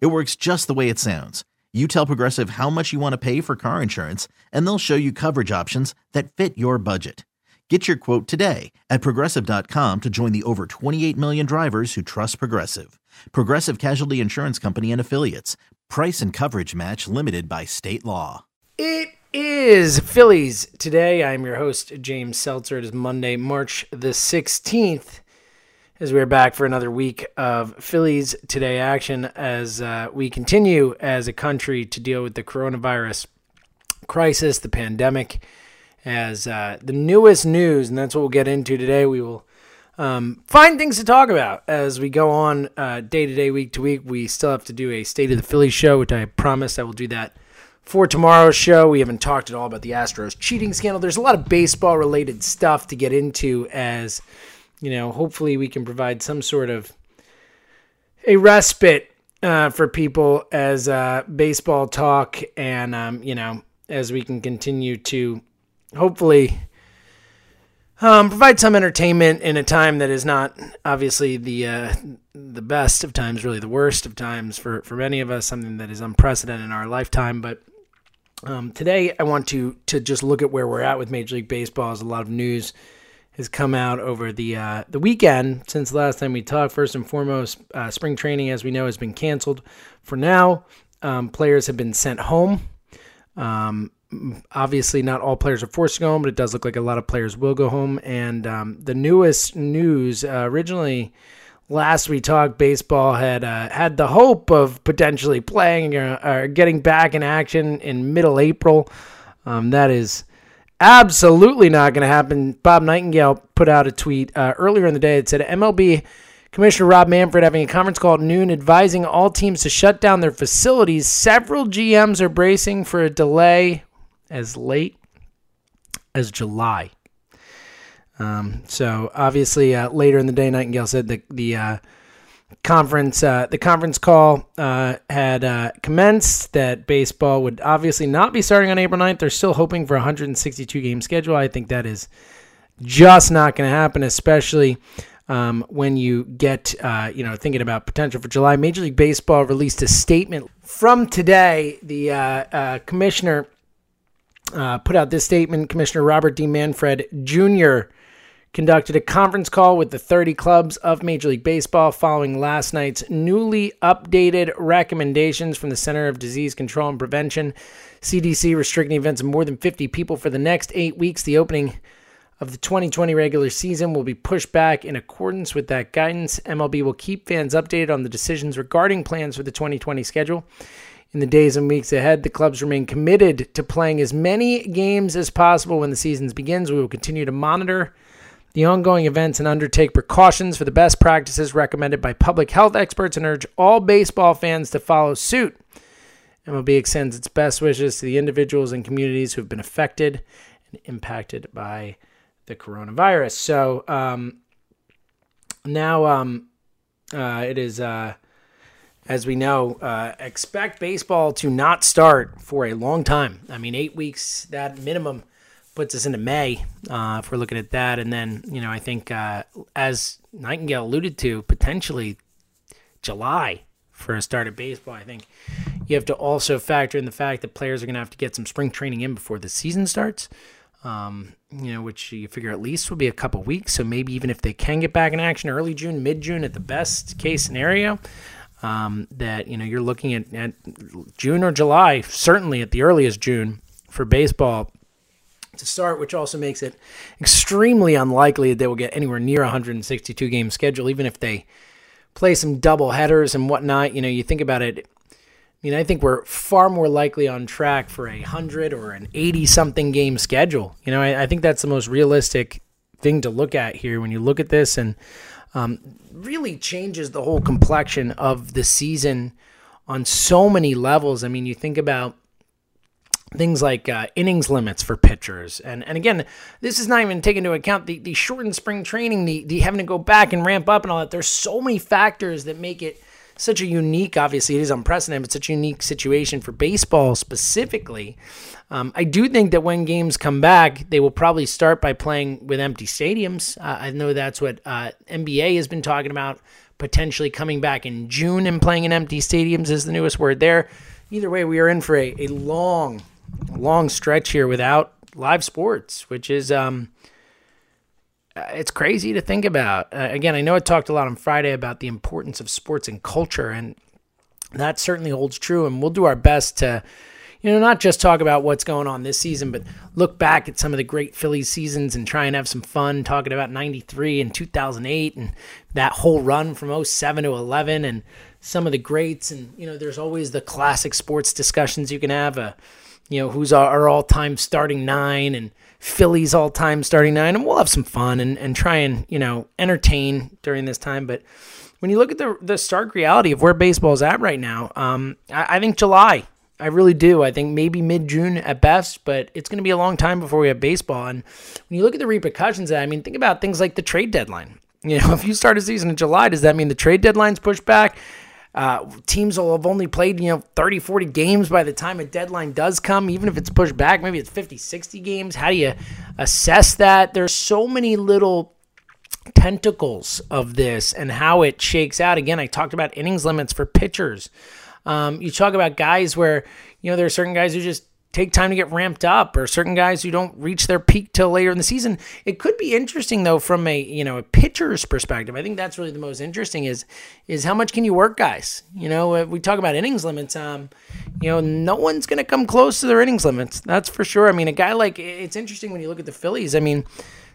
It works just the way it sounds. You tell Progressive how much you want to pay for car insurance, and they'll show you coverage options that fit your budget. Get your quote today at progressive.com to join the over 28 million drivers who trust Progressive. Progressive Casualty Insurance Company and Affiliates. Price and coverage match limited by state law. It is Phillies today. I'm your host, James Seltzer. It is Monday, March the 16th as we're back for another week of Phillies Today action as uh, we continue as a country to deal with the coronavirus crisis, the pandemic. As uh, the newest news, and that's what we'll get into today, we will um, find things to talk about as we go on uh, day to day, week to week. We still have to do a State of the Phillies show, which I promised I will do that for tomorrow's show. We haven't talked at all about the Astros cheating scandal. There's a lot of baseball related stuff to get into as you know, hopefully we can provide some sort of a respite uh, for people as uh, baseball talk and, um, you know, as we can continue to hopefully um, provide some entertainment in a time that is not obviously the uh, the best of times, really the worst of times for, for many of us, something that is unprecedented in our lifetime. But um, today I want to to just look at where we're at with Major League Baseball. There's a lot of news has come out over the uh, the weekend since the last time we talked. First and foremost, uh, spring training, as we know, has been canceled for now. Um, players have been sent home. Um, obviously, not all players are forced to go home, but it does look like a lot of players will go home. And um, the newest news uh, originally. Last we talked, baseball had uh, had the hope of potentially playing or, or, getting back in action in middle April. Um, that is absolutely not going to happen. Bob Nightingale put out a tweet uh, earlier in the day. that said MLB Commissioner Rob Manfred having a conference call at noon advising all teams to shut down their facilities. Several GMs are bracing for a delay as late as July. Um, so obviously, uh, later in the day, Nightingale said that the uh, conference uh, the conference call uh, had uh, commenced that baseball would obviously not be starting on April 9th. They're still hoping for a 162 game schedule. I think that is just not going to happen, especially um, when you get uh, you know thinking about potential for July. Major League Baseball released a statement from today. The uh, uh, commissioner put out this statement. Commissioner Robert D. Manfred Jr conducted a conference call with the 30 clubs of Major League Baseball following last night's newly updated recommendations from the Center of Disease Control and Prevention. CDC restricting events of more than 50 people for the next eight weeks. The opening of the 2020 regular season will be pushed back in accordance with that guidance. MLB will keep fans updated on the decisions regarding plans for the 2020 schedule. In the days and weeks ahead, the clubs remain committed to playing as many games as possible when the season begins. We will continue to monitor the ongoing events and undertake precautions for the best practices recommended by public health experts and urge all baseball fans to follow suit. MLB extends its best wishes to the individuals and communities who have been affected and impacted by the coronavirus. So um, now um, uh, it is, uh, as we know, uh, expect baseball to not start for a long time. I mean, eight weeks, that minimum puts us into May uh, if we're looking at that. And then, you know, I think uh, as Nightingale alluded to, potentially July for a start of baseball. I think you have to also factor in the fact that players are going to have to get some spring training in before the season starts. Um, you know, which you figure at least will be a couple weeks. So maybe even if they can get back in action early June, mid June at the best case scenario, um, that you know you're looking at, at June or July, certainly at the earliest June for baseball to start, which also makes it extremely unlikely that they will get anywhere near 162 game schedule, even if they play some double headers and whatnot. You know, you think about it. I mean, I think we're far more likely on track for a hundred or an 80 something game schedule. You know, I, I, think that's the most realistic thing to look at here when you look at this and um, really changes the whole complexion of the season on so many levels. I mean, you think about things like uh, innings limits for pitchers. And and again, this is not even taking into account the, the shortened spring training, the, the having to go back and ramp up and all that. There's so many factors that make it such a unique, obviously, it is unprecedented, but such a unique situation for baseball specifically. Um, I do think that when games come back, they will probably start by playing with empty stadiums. Uh, I know that's what uh, NBA has been talking about, potentially coming back in June and playing in empty stadiums is the newest word there. Either way, we are in for a, a long, long stretch here without live sports, which is um, uh, it's crazy to think about. Uh, again, I know I talked a lot on Friday about the importance of sports and culture, and that certainly holds true. And we'll do our best to, you know, not just talk about what's going on this season, but look back at some of the great Phillies seasons and try and have some fun talking about 93 and 2008 and that whole run from 07 to 11 and some of the greats. And, you know, there's always the classic sports discussions you can have. Uh, you know, who's our, our all time starting nine and Phillies all time starting nine, and we'll have some fun and, and try and, you know, entertain during this time. But when you look at the, the stark reality of where baseball is at right now, um, I, I think July. I really do. I think maybe mid June at best, but it's going to be a long time before we have baseball. And when you look at the repercussions, I mean, think about things like the trade deadline. You know, if you start a season in July, does that mean the trade deadline's pushed back? Uh, teams will have only played, you know, 30, 40 games by the time a deadline does come, even if it's pushed back. Maybe it's 50, 60 games. How do you assess that? There's so many little tentacles of this and how it shakes out. Again, I talked about innings limits for pitchers. Um, you talk about guys where, you know, there are certain guys who just take time to get ramped up or certain guys who don't reach their peak till later in the season. It could be interesting though from a, you know, a pitcher's perspective. I think that's really the most interesting is is how much can you work guys? You know, we talk about innings limits um, you know, no one's going to come close to their innings limits. That's for sure. I mean, a guy like it's interesting when you look at the Phillies. I mean,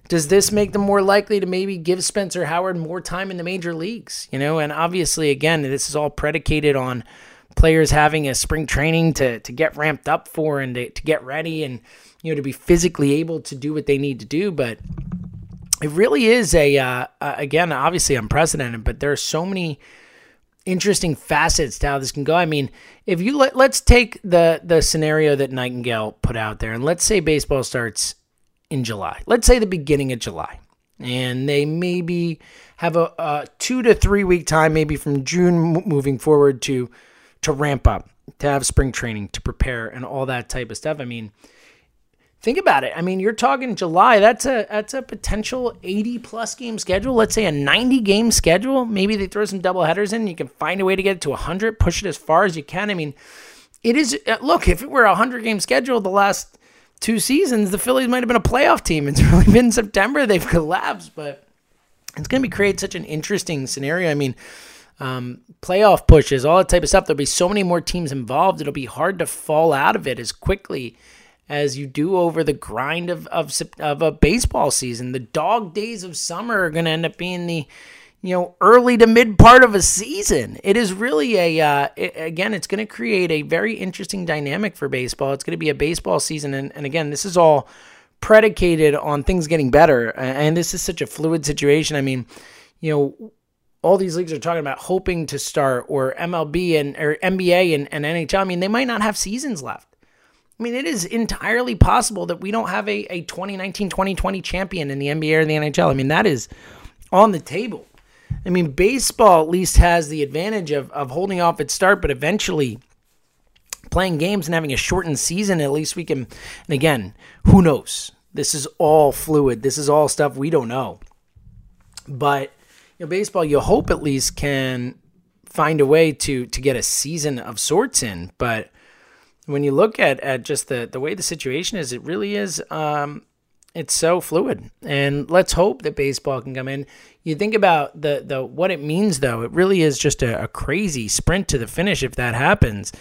does this make them more likely to maybe give Spencer Howard more time in the major leagues? You know, and obviously again, this is all predicated on players having a spring training to to get ramped up for and to, to get ready and you know to be physically able to do what they need to do. But it really is a uh, uh, again obviously unprecedented but there are so many interesting facets to how this can go. I mean if you let, let's take the the scenario that nightingale put out there and let's say baseball starts in july. Let's say the beginning of july and they maybe have a, a two to three week time maybe from june moving forward to to ramp up, to have spring training, to prepare, and all that type of stuff. I mean, think about it. I mean, you're talking July. That's a that's a potential 80 plus game schedule. Let's say a 90 game schedule. Maybe they throw some double headers in. You can find a way to get it to 100. Push it as far as you can. I mean, it is. Uh, look, if it were a 100 game schedule, the last two seasons, the Phillies might have been a playoff team. It's really been September. They've collapsed, but it's going to be create such an interesting scenario. I mean um, playoff pushes, all that type of stuff. There'll be so many more teams involved. It'll be hard to fall out of it as quickly as you do over the grind of of, of a baseball season. The dog days of summer are going to end up being the you know early to mid part of a season. It is really a uh, it, again, it's going to create a very interesting dynamic for baseball. It's going to be a baseball season, and, and again, this is all predicated on things getting better. And this is such a fluid situation. I mean, you know all these leagues are talking about hoping to start or MLB and or NBA and, and NHL. I mean, they might not have seasons left. I mean, it is entirely possible that we don't have a, a 2019 2020 champion in the NBA or the NHL. I mean, that is on the table. I mean, baseball at least has the advantage of, of holding off its start, but eventually playing games and having a shortened season. At least we can, and again, who knows? This is all fluid. This is all stuff we don't know. But know, baseball, you hope at least can find a way to to get a season of sorts in. But when you look at, at just the, the way the situation is, it really is um, it's so fluid. And let's hope that baseball can come in. You think about the the what it means though, it really is just a, a crazy sprint to the finish if that happens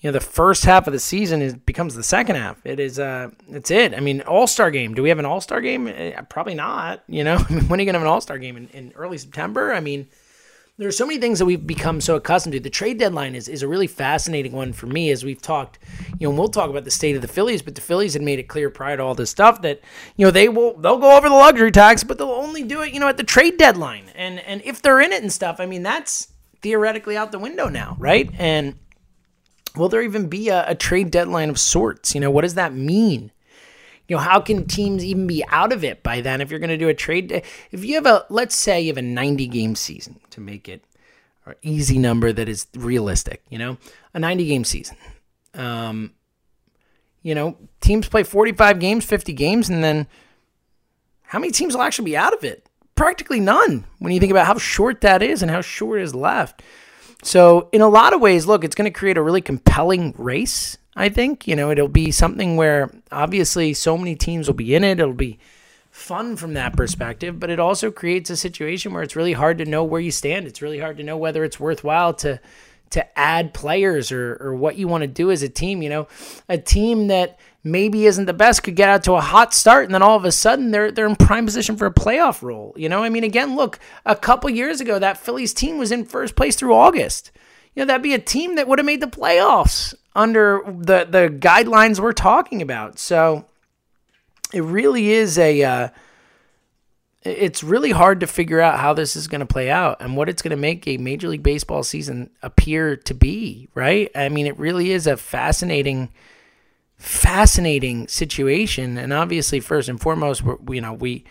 you know the first half of the season is becomes the second half. It is uh it's it. I mean, All Star game. Do we have an All Star game? Uh, probably not. You know, I mean, when are you gonna have an All Star game in, in early September? I mean, there are so many things that we've become so accustomed to. The trade deadline is, is a really fascinating one for me as we've talked, you know, and we'll talk about the state of the Phillies, but the Phillies had made it clear prior to all this stuff that, you know, they will they'll go over the luxury tax, but they'll only do it, you know, at the trade deadline. And and if they're in it and stuff, I mean, that's theoretically out the window now, right? And Will there even be a, a trade deadline of sorts? You know, what does that mean? You know, how can teams even be out of it by then if you're going to do a trade? If you have a, let's say you have a 90 game season to make it an easy number that is realistic, you know, a 90 game season. Um, you know, teams play 45 games, 50 games, and then how many teams will actually be out of it? Practically none when you think about how short that is and how short is left. So, in a lot of ways, look, it's going to create a really compelling race. I think, you know, it'll be something where obviously so many teams will be in it. It'll be fun from that perspective, but it also creates a situation where it's really hard to know where you stand. It's really hard to know whether it's worthwhile to to add players or or what you want to do as a team, you know. A team that maybe isn't the best could get out to a hot start and then all of a sudden they're they're in prime position for a playoff role. You know, I mean again, look, a couple years ago that Phillies team was in first place through August. You know, that'd be a team that would have made the playoffs under the the guidelines we're talking about. So it really is a uh, it's really hard to figure out how this is going to play out and what it's going to make a major league baseball season appear to be right i mean it really is a fascinating fascinating situation. And obviously, first and foremost, we you know we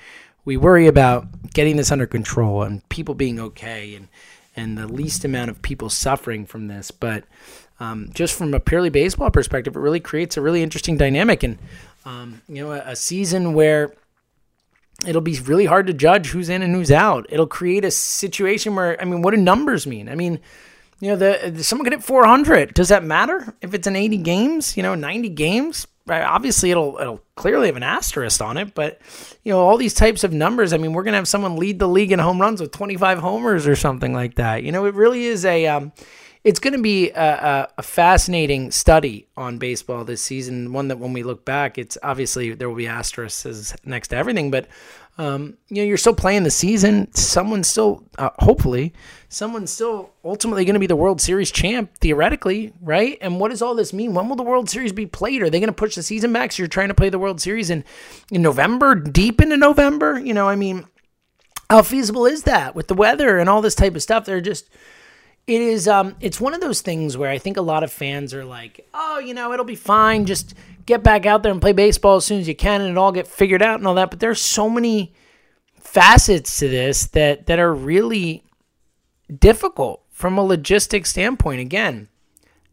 we worry about getting this under control and people being okay and and the least amount of people suffering from this. But um, just from a purely baseball perspective, it really creates a really interesting dynamic and um, you know a, a season where it'll be really hard to judge who's in and who's out. It'll create a situation where I mean, what do numbers mean? I mean you know, the someone could hit 400. Does that matter if it's an 80 games? You know, 90 games. Obviously, it'll it'll clearly have an asterisk on it. But you know, all these types of numbers. I mean, we're gonna have someone lead the league in home runs with 25 homers or something like that. You know, it really is a. Um, it's going to be a, a, fascinating study on baseball this season. One that when we look back, it's obviously there will be asterisks next to everything, but um, you know, you're still playing the season. Someone's still, uh, hopefully, someone's still ultimately going to be the World Series champ, theoretically, right? And what does all this mean? When will the World Series be played? Are they going to push the season back? So you're trying to play the World Series in, in November, deep into November? You know, I mean, how feasible is that with the weather and all this type of stuff? They're just, it is, um, it's one of those things where I think a lot of fans are like, oh, you know, it'll be fine. Just get back out there and play baseball as soon as you can and it all get figured out and all that. But there's so many facets to this that that are really difficult from a logistics standpoint. Again,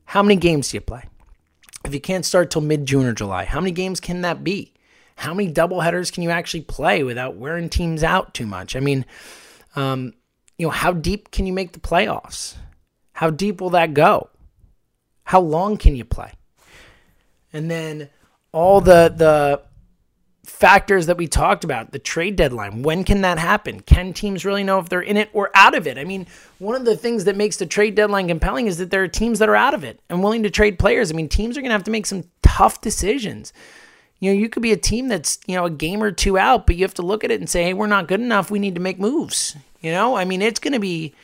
how many games do you play? If you can't start till mid June or July, how many games can that be? How many doubleheaders can you actually play without wearing teams out too much? I mean, um, you know, how deep can you make the playoffs? How deep will that go? How long can you play? and then all the the factors that we talked about, the trade deadline. When can that happen? Can teams really know if they're in it or out of it? I mean, one of the things that makes the trade deadline compelling is that there are teams that are out of it and willing to trade players. I mean, teams are going to have to make some tough decisions. You know, you could be a team that's, you know, a game or two out, but you have to look at it and say, hey, we're not good enough. We need to make moves. You know, I mean, it's going to be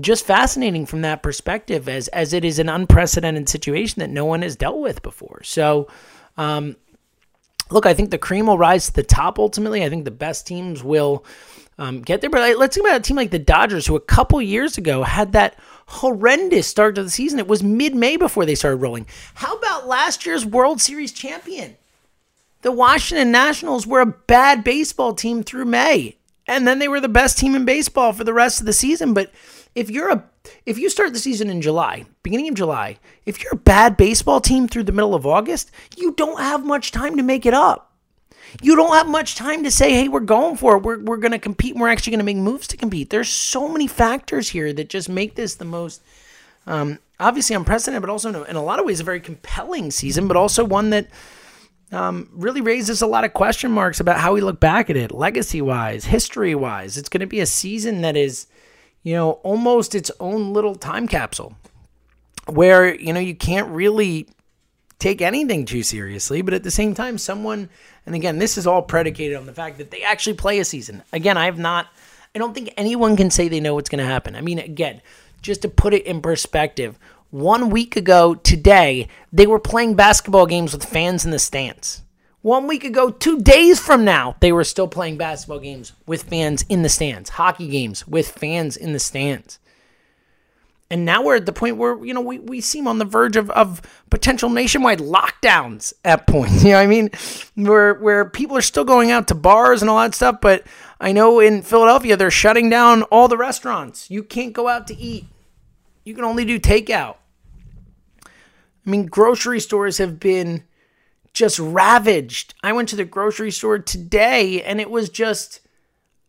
just fascinating from that perspective as as it is an unprecedented situation that no one has dealt with before. So um, look, I think the cream will rise to the top ultimately. I think the best teams will um, get there. But let's think about a team like the Dodgers, who a couple years ago had that horrendous start to the season. It was mid May before they started rolling. How about last year's World Series champion? The Washington Nationals were a bad baseball team through May, and then they were the best team in baseball for the rest of the season. But if you're a if you start the season in July, beginning of July, if you're a bad baseball team through the middle of August, you don't have much time to make it up. You don't have much time to say, hey, we're going for it. We're, we're going to compete. We're actually going to make moves to compete. There's so many factors here that just make this the most, um, obviously unprecedented, but also in a lot of ways a very compelling season, but also one that um, really raises a lot of question marks about how we look back at it, legacy wise, history wise. It's going to be a season that is you know, almost its own little time capsule where, you know, you can't really take anything too seriously, but at the same time, someone, and again, this is all predicated on the fact that they actually play a season. Again, I have not, I don't think anyone can say they know what's going to happen. I mean, again, just to put it in perspective, one week ago today, they were playing basketball games with fans in the stands. One week ago, two days from now, they were still playing basketball games with fans in the stands, hockey games with fans in the stands. And now we're at the point where, you know, we, we seem on the verge of, of potential nationwide lockdowns at points. You know I mean? Where where people are still going out to bars and all that stuff, but I know in Philadelphia they're shutting down all the restaurants. You can't go out to eat. You can only do takeout. I mean, grocery stores have been just ravaged. I went to the grocery store today and it was just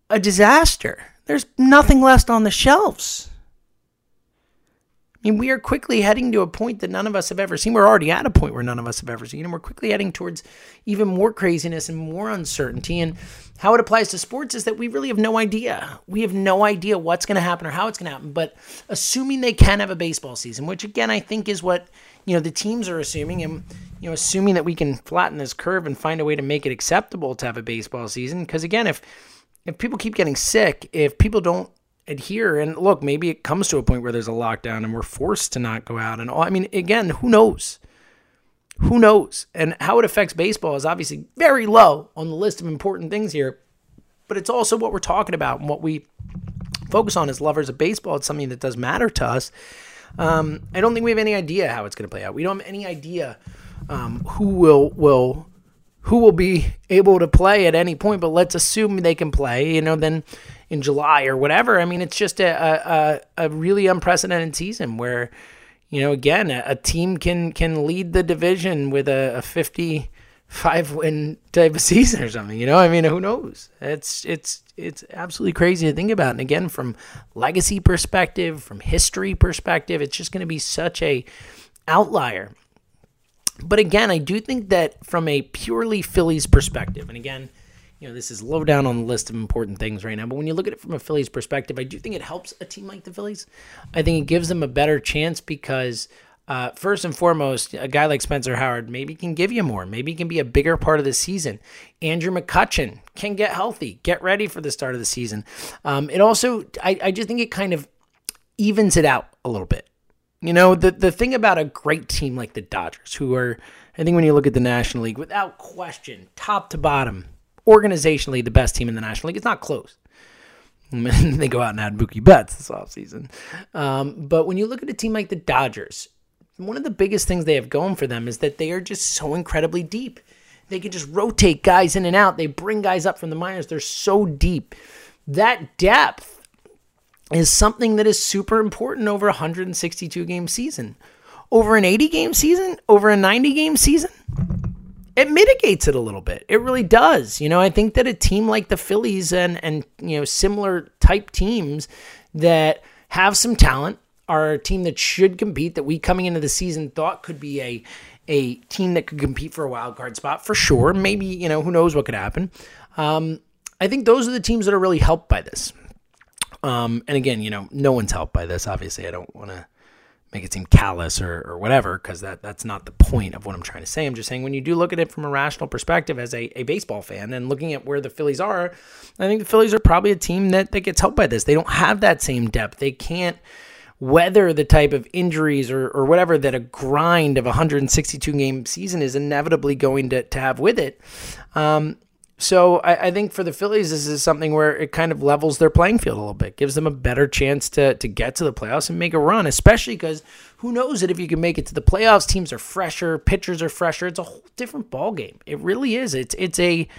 a disaster. There's nothing left on the shelves. I mean, we are quickly heading to a point that none of us have ever seen. We're already at a point where none of us have ever seen, and we're quickly heading towards even more craziness and more uncertainty. And how it applies to sports is that we really have no idea. We have no idea what's going to happen or how it's going to happen. But assuming they can have a baseball season, which again I think is what you know the teams are assuming, and you know assuming that we can flatten this curve and find a way to make it acceptable to have a baseball season. Because again, if if people keep getting sick, if people don't adhere and look maybe it comes to a point where there's a lockdown and we're forced to not go out and all i mean again who knows? Who knows? And how it affects baseball is obviously very low on the list of important things here but it's also what we're talking about and what we focus on as lovers of baseball. It's something that does matter to us um, i don't think we have any idea how it's going to play out we don't have any idea um, who will will who will be able to play at any point but let's assume they can play you know then in July or whatever. I mean, it's just a a, a really unprecedented season where, you know, again, a, a team can can lead the division with a, a 55 win type of season or something. You know, I mean, who knows? It's it's it's absolutely crazy to think about. And again, from legacy perspective, from history perspective, it's just going to be such a outlier. But again, I do think that from a purely Phillies perspective, and again, you know, this is low down on the list of important things right now. But when you look at it from a Phillies perspective, I do think it helps a team like the Phillies. I think it gives them a better chance because, uh, first and foremost, a guy like Spencer Howard maybe can give you more. Maybe can be a bigger part of the season. Andrew McCutchen can get healthy, get ready for the start of the season. Um, it also, I, I just think it kind of evens it out a little bit. You know, the, the thing about a great team like the Dodgers, who are, I think when you look at the National League, without question, top to bottom, organizationally the best team in the National League. It's not close. they go out and add Mookie Betts this offseason. Um, but when you look at a team like the Dodgers, one of the biggest things they have going for them is that they are just so incredibly deep. They can just rotate guys in and out. They bring guys up from the minors. They're so deep. That depth is something that is super important over a 162 game season. Over an 80 game season, over a 90 game season, it mitigates it a little bit. It really does. You know, I think that a team like the Phillies and and you know similar type teams that have some talent a team that should compete that we coming into the season thought could be a a team that could compete for a wild card spot for sure. Maybe, you know, who knows what could happen. Um, I think those are the teams that are really helped by this. Um, and again, you know, no one's helped by this. Obviously, I don't want to make it seem callous or, or whatever, because that, that's not the point of what I'm trying to say. I'm just saying when you do look at it from a rational perspective as a, a baseball fan and looking at where the Phillies are, I think the Phillies are probably a team that, that gets helped by this. They don't have that same depth. They can't weather the type of injuries or, or whatever that a grind of a 162 game season is inevitably going to, to have with it. Um, so I, I, think for the Phillies, this is something where it kind of levels their playing field a little bit, gives them a better chance to to get to the playoffs and make a run. Especially because who knows that if you can make it to the playoffs, teams are fresher, pitchers are fresher. It's a whole different ball game. It really is. It's it's a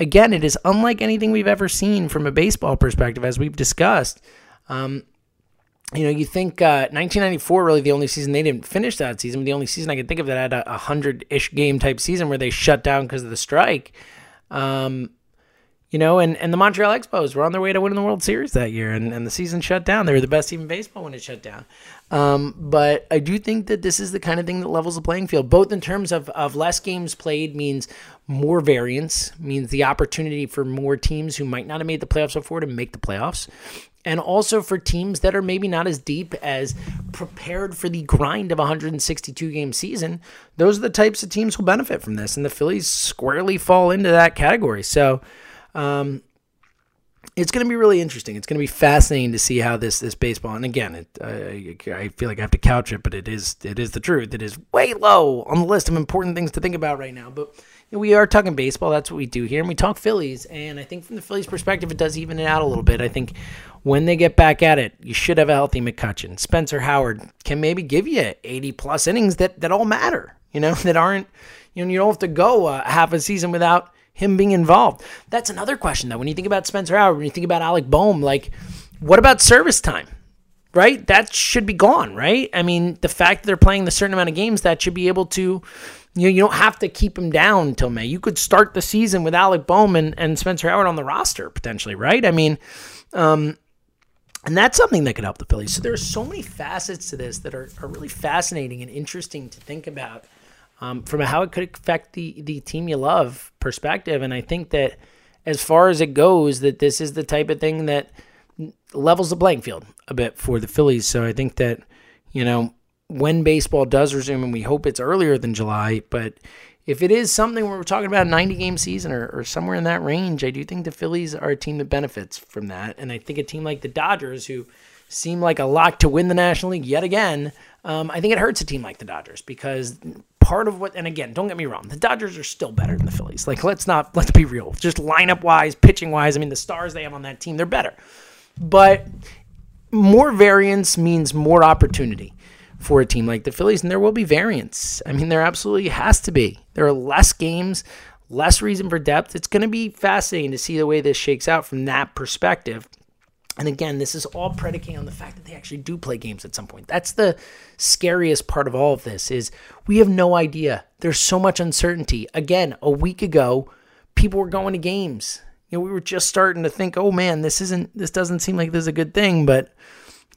again, it is unlike anything we've ever seen from a baseball perspective, as we've discussed. Um, you know, you think uh, 1994 really the only season they didn't finish that season. The only season I can think of that had a hundred ish game type season where they shut down because of the strike. Um, you know, and, and the Montreal Expos were on their way to winning the World Series that year, and, and the season shut down. They were the best team in baseball when it shut down. Um, but I do think that this is the kind of thing that levels the playing field, both in terms of, of less games played means more variance, means the opportunity for more teams who might not have made the playoffs before to make the playoffs, and also for teams that are maybe not as deep as prepared for the grind of a 162 game season. Those are the types of teams who benefit from this, and the Phillies squarely fall into that category. So, um, it's going to be really interesting. It's going to be fascinating to see how this this baseball. And again, it, I, I feel like I have to couch it, but it is it is the truth. It is way low on the list of important things to think about right now. But we are talking baseball. That's what we do here, and we talk Phillies. And I think from the Phillies' perspective, it does even it out a little bit. I think when they get back at it, you should have a healthy McCutchen. Spencer Howard can maybe give you 80 plus innings that that all matter. You know that aren't you know you don't have to go uh, half a season without him being involved. That's another question, though. When you think about Spencer Howard, when you think about Alec Bohm, like, what about service time? Right? That should be gone, right? I mean, the fact that they're playing the certain amount of games, that should be able to, you know, you don't have to keep him down until May. You could start the season with Alec Bohm and, and Spencer Howard on the roster, potentially, right? I mean, um, and that's something that could help the Phillies. So there are so many facets to this that are, are really fascinating and interesting to think about um, from how it could affect the the team you love perspective. And I think that as far as it goes, that this is the type of thing that levels the playing field a bit for the Phillies. So I think that you know when baseball does resume, and we hope it's earlier than July, but if it is something where we're talking about a 90 game season or, or somewhere in that range, I do think the Phillies are a team that benefits from that. And I think a team like the Dodgers, who seem like a lock to win the National League yet again, um, I think it hurts a team like the Dodgers because part of what, and again, don't get me wrong, the Dodgers are still better than the Phillies. Like, let's not, let's be real. Just lineup wise, pitching wise, I mean, the stars they have on that team, they're better. But more variance means more opportunity for a team like the Phillies, and there will be variance. I mean, there absolutely has to be. There are less games, less reason for depth. It's going to be fascinating to see the way this shakes out from that perspective. And again, this is all predicated on the fact that they actually do play games at some point. That's the scariest part of all of this is we have no idea. There's so much uncertainty. Again, a week ago, people were going to games. You know, we were just starting to think, "Oh man, this isn't this doesn't seem like this is a good thing," but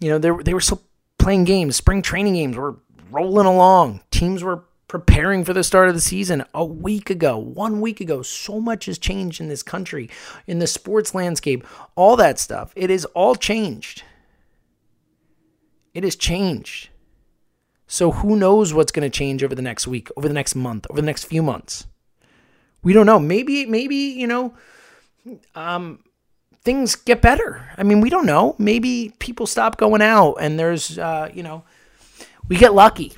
you know, they they were still playing games. Spring training games were rolling along. Teams were preparing for the start of the season a week ago, one week ago. So much has changed in this country, in the sports landscape, all that stuff. It is all changed. It has changed. So who knows what's going to change over the next week, over the next month, over the next few months? We don't know. Maybe, maybe, you know, um, things get better. I mean, we don't know. Maybe people stop going out and there's, uh, you know, we get lucky.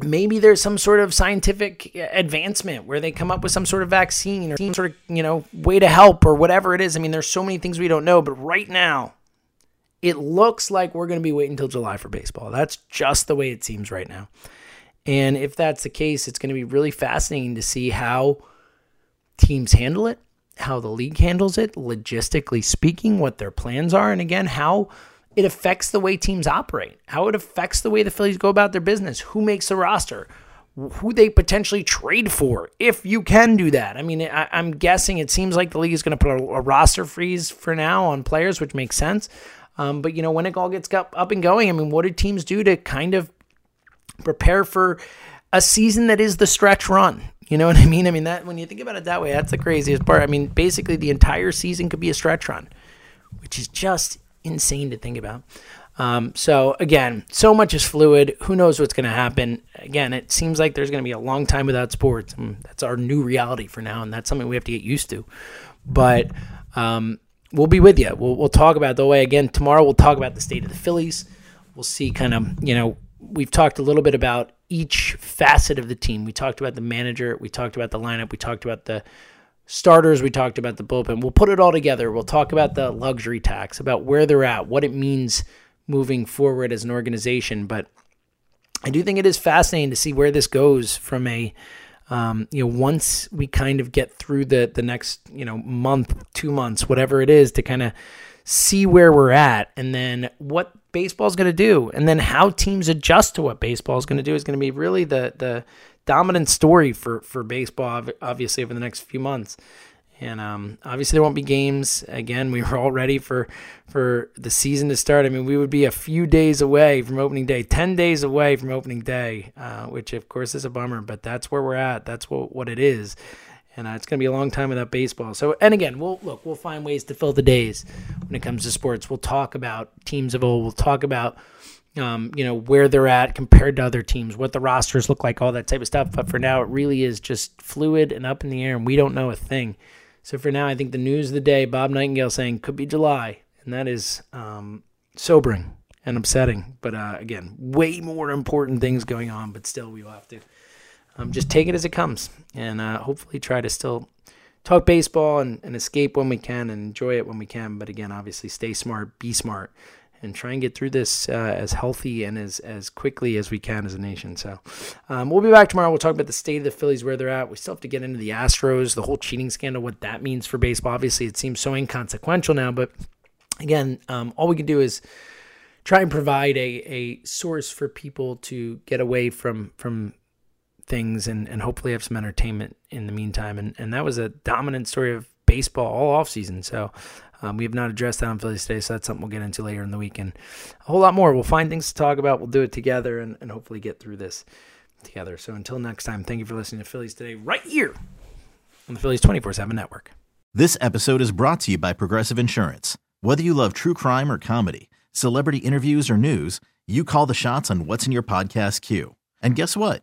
Maybe there's some sort of scientific advancement where they come up with some sort of vaccine or some sort of you know way to help or whatever it is. I mean there's so many things we don't know but right now it looks like we're going to be waiting until july for baseball. That's just the way it seems right now. And if that's the case it's going to be really fascinating to see how teams handle it how the league handles it logistically speaking what their plans are and again how it affects the way teams operate, how it affects the way the Phillies go about their business, who makes the roster, who they potentially trade for, if you can do that. I mean, I, am guessing it seems like the league is going to put a, a, roster freeze for now on players, which makes sense. Um, but, you know, when it all gets up and going, I mean, what do teams do to kind of prepare for a season that is the stretch run? You know what I mean? I mean, that when you think about it that way, that's the craziest part. I mean, basically, the entire season could be a stretch run, which is just insane to think about. Um, so again, so much is fluid. Who knows what's going to happen? Again, it seems like there's going to be a long time without sports. And that's our new reality for now, and that's something we have to get used to. But um, we'll be with you. We'll, we'll talk about the way again tomorrow. We'll talk about the state of the Phillies. We'll see kind of you know we've talked a little bit about each facet of the team. We talked about the manager. We talked about the lineup. We talked about the starters, we talked about the bullpen. We'll put it all together. We'll talk about the luxury tax, about where they're at, what it means moving forward as an organization. But I do think it is fascinating to see where this goes from a um, you know once we kind of get through the the next you know month, two months, whatever it is, to kind of see where we're at, and then what baseball's going to do, and then how teams adjust to what baseball is going to do is going to be really the the dominant story for for baseball, obviously over the next few months. And um, obviously there won't be games again. We were all ready for for the season to start. I mean, we would be a few days away from opening day, ten days away from opening day, uh, which of course is a bummer. But that's where we're at. That's what what it is. And uh, it's going to be a long time without baseball. So, and again, we'll look. We'll find ways to fill the days when it comes to sports. We'll talk about teams of old. We'll talk about um, you know, where they're at compared to other teams, what the rosters look like, all that type of stuff. But for now, it really is just fluid and up in the air, and we don't know a thing. So for now, I think the news of the day, Bob Nightingale saying could be July, and that is um, sobering and upsetting. But uh, again, way more important things going on. But still, we will have to um, just take it as it comes, and uh, hopefully try to still talk baseball and, and escape when we can and enjoy it when we can. But again, obviously, stay smart, be smart, and try and get through this uh, as healthy and as, as quickly as we can as a nation. So um, we'll be back tomorrow. We'll talk about the state of the Phillies, where they're at. We still have to get into the Astros, the whole cheating scandal, what that means for baseball. Obviously, it seems so inconsequential now, but again, um, all we can do is try and provide a, a source for people to get away from from things and, and hopefully have some entertainment in the meantime. And and that was a dominant story of baseball all off season. So um, we have not addressed that on Phillies today, so that's something we'll get into later in the week. And a whole lot more. We'll find things to talk about. We'll do it together and, and hopefully get through this together. So until next time, thank you for listening to Phillies Today right here on the Phillies 24 7 network. This episode is brought to you by Progressive Insurance. Whether you love true crime or comedy, celebrity interviews or news, you call the shots on what's in your podcast queue. And guess what?